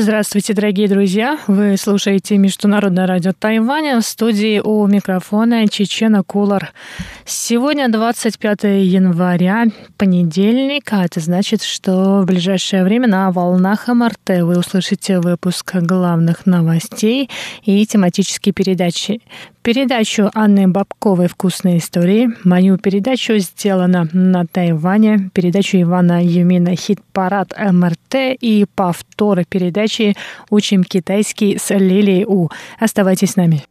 Здравствуйте, дорогие друзья! Вы слушаете Международное радио Тайваня в студии у микрофона Чечена Кулар. Сегодня 25 января, понедельник, а это значит, что в ближайшее время на волнах МРТ вы услышите выпуск главных новостей и тематические передачи. Передачу Анны Бабковой «Вкусные истории», мою передачу «Сделано на Тайване», передачу Ивана Юмина «Хит-парад МРТ» и повторы передачи «Учим китайский» с Лилией У. Оставайтесь с нами.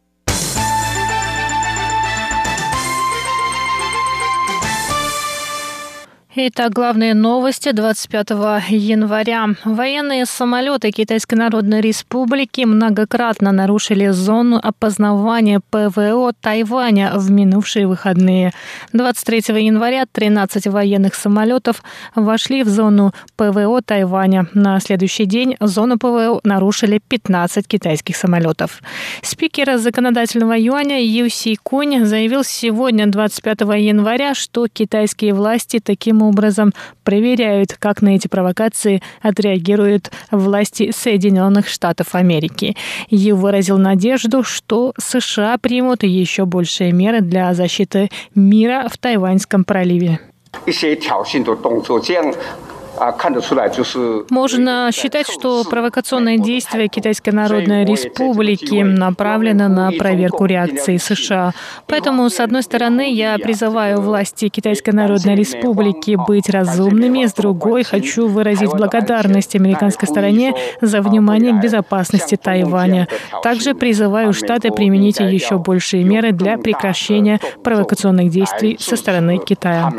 Итак, главные новости 25 января. Военные самолеты Китайской Народной Республики многократно нарушили зону опознавания ПВО Тайваня в минувшие выходные. 23 января 13 военных самолетов вошли в зону ПВО Тайваня. На следующий день зону ПВО нарушили 15 китайских самолетов. Спикер законодательного юаня Ю Си Кунь заявил сегодня, 25 января, что китайские власти таким образом проверяют, как на эти провокации отреагируют власти Соединенных Штатов Америки. И выразил надежду, что США примут еще большие меры для защиты мира в Тайваньском проливе. Можно считать, что провокационные действия Китайской Народной Республики направлены на проверку реакции США. Поэтому, с одной стороны, я призываю власти Китайской Народной Республики быть разумными, с другой хочу выразить благодарность американской стороне за внимание к безопасности Тайваня. Также призываю Штаты применить еще большие меры для прекращения провокационных действий со стороны Китая.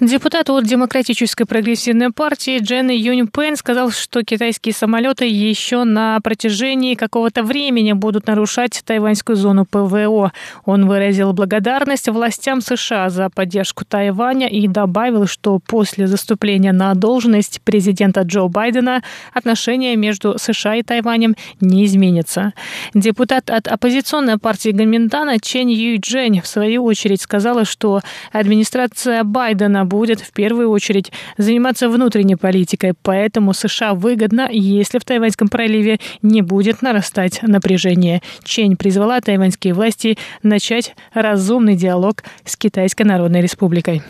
Депутат от Демократической прогрессивной партии Джен Юнь Пен сказал, что китайские самолеты еще на протяжении какого-то времени будут нарушать тайваньскую зону ПВО. Он выразил благодарность властям США за поддержку Тайваня и добавил, что после заступления на должность президента Джо Байдена отношения между США и Тайванем не изменятся. Депутат от оппозиционной партии Гаминтана Чен Юй Джень в свою очередь сказала, что администрация Байдена будет в первую очередь заниматься внутренней политикой, поэтому США выгодно, если в Тайваньском проливе не будет нарастать напряжение. Чень призвала тайваньские власти начать разумный диалог с Китайской Народной Республикой.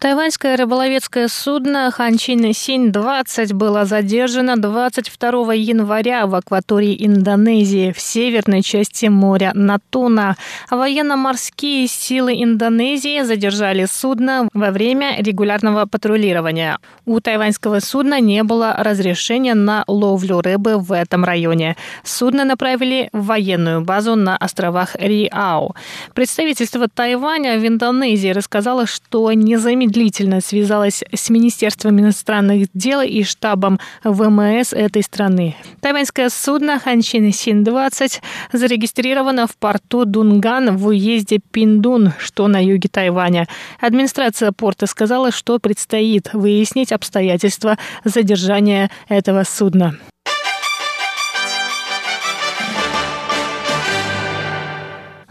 Тайваньское рыболовецкое судно Ханчин Синь-20 было задержано 22 января в акватории Индонезии в северной части моря Натуна. Военно-морские силы Индонезии задержали судно во время регулярного патрулирования. У тайваньского судна не было разрешения на ловлю рыбы в этом районе. Судно направили в военную базу на островах Риау. Представительство Тайваня в Индонезии рассказало, что незамедлительно незамедлительно связалась с Министерством иностранных дел и штабом ВМС этой страны. Тайваньское судно Ханчин Син-20 зарегистрировано в порту Дунган в уезде Пиндун, что на юге Тайваня. Администрация порта сказала, что предстоит выяснить обстоятельства задержания этого судна.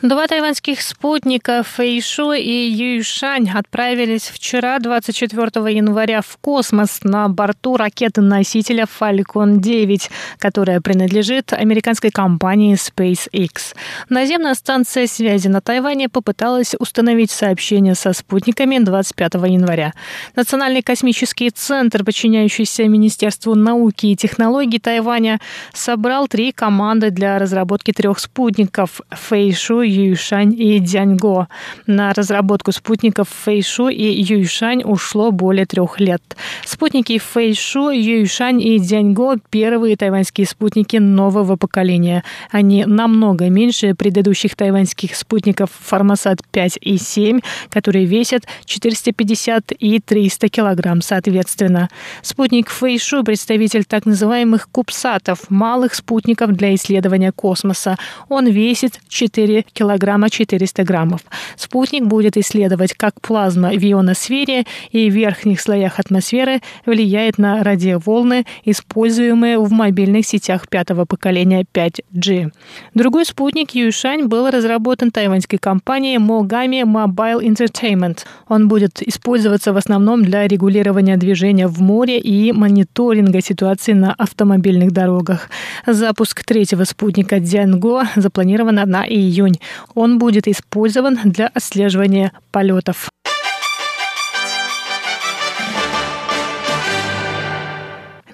Два тайваньских спутника Фэйшу и Юйшань отправились вчера, 24 января, в космос на борту ракеты-носителя Falcon 9, которая принадлежит американской компании SpaceX. Наземная станция связи на Тайване попыталась установить сообщение со спутниками 25 января. Национальный космический центр, подчиняющийся Министерству науки и технологий Тайваня, собрал три команды для разработки трех спутников Фэйшу, Юйшань и Дзяньго. На разработку спутников Фэйшу и Юйшань ушло более трех лет. Спутники Фэйшу, Юйшань и Дзяньго – первые тайваньские спутники нового поколения. Они намного меньше предыдущих тайваньских спутников Формосат 5 и 7, которые весят 450 и 300 килограмм соответственно. Спутник Фэйшу – представитель так называемых кубсатов – малых спутников для исследования космоса. Он весит 4 килограмма килограмма 400 граммов. Спутник будет исследовать, как плазма в ионосфере и верхних слоях атмосферы влияет на радиоволны, используемые в мобильных сетях пятого поколения 5G. Другой спутник Юшань был разработан тайваньской компанией Mogami Mobile Entertainment. Он будет использоваться в основном для регулирования движения в море и мониторинга ситуации на автомобильных дорогах. Запуск третьего спутника Дзянго запланирован на июнь. Он будет использован для отслеживания полетов.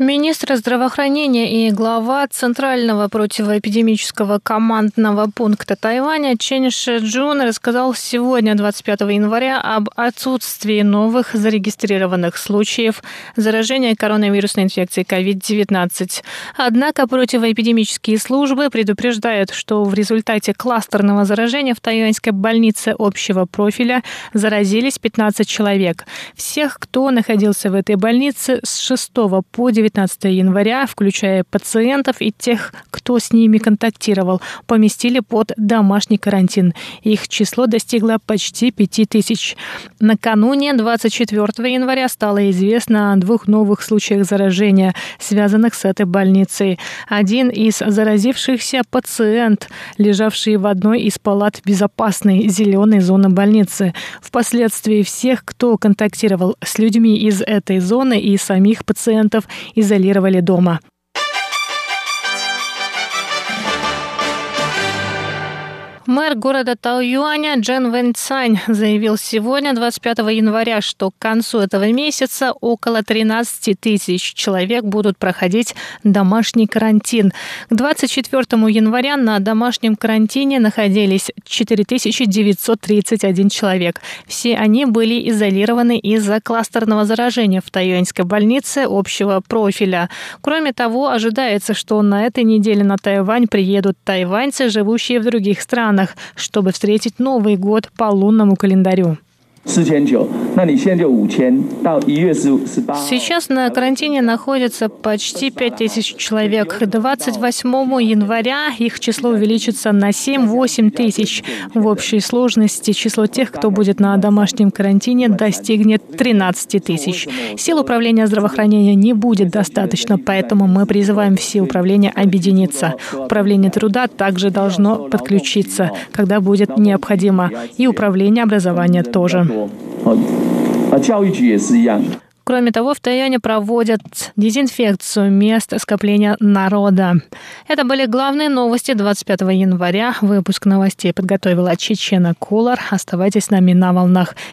Министр здравоохранения и глава Центрального противоэпидемического командного пункта Тайваня Чен Шеджун рассказал сегодня, 25 января, об отсутствии новых зарегистрированных случаев заражения коронавирусной инфекцией COVID-19. Однако противоэпидемические службы предупреждают, что в результате кластерного заражения в тайваньской больнице общего профиля заразились 15 человек. Всех, кто находился в этой больнице с 6 по 9 19 января, включая пациентов и тех, кто с ними контактировал, поместили под домашний карантин. Их число достигло почти 5000. Накануне 24 января стало известно о двух новых случаях заражения, связанных с этой больницей. Один из заразившихся пациент, лежавший в одной из палат безопасной зеленой зоны больницы. Впоследствии всех, кто контактировал с людьми из этой зоны и самих пациентов, изолировали дома. Мэр города Тауюаня Джен Вэн заявил сегодня, 25 января, что к концу этого месяца около 13 тысяч человек будут проходить домашний карантин. К 24 января на домашнем карантине находились 4931 человек. Все они были изолированы из-за кластерного заражения в тайюаньской больнице общего профиля. Кроме того, ожидается, что на этой неделе на Тайвань приедут тайваньцы, живущие в других странах странах, чтобы встретить Новый год по лунному календарю. Сейчас на карантине находится почти 5000 человек. 28 января их число увеличится на 7-8 тысяч. В общей сложности число тех, кто будет на домашнем карантине, достигнет 13 тысяч. Сил управления здравоохранения не будет достаточно, поэтому мы призываем все управления объединиться. Управление труда также должно подключиться, когда будет необходимо, и управление образования тоже. Кроме того, в Тайване проводят дезинфекцию мест скопления народа. Это были главные новости 25 января. Выпуск новостей подготовила Чечена Кулар. Оставайтесь с нами на волнах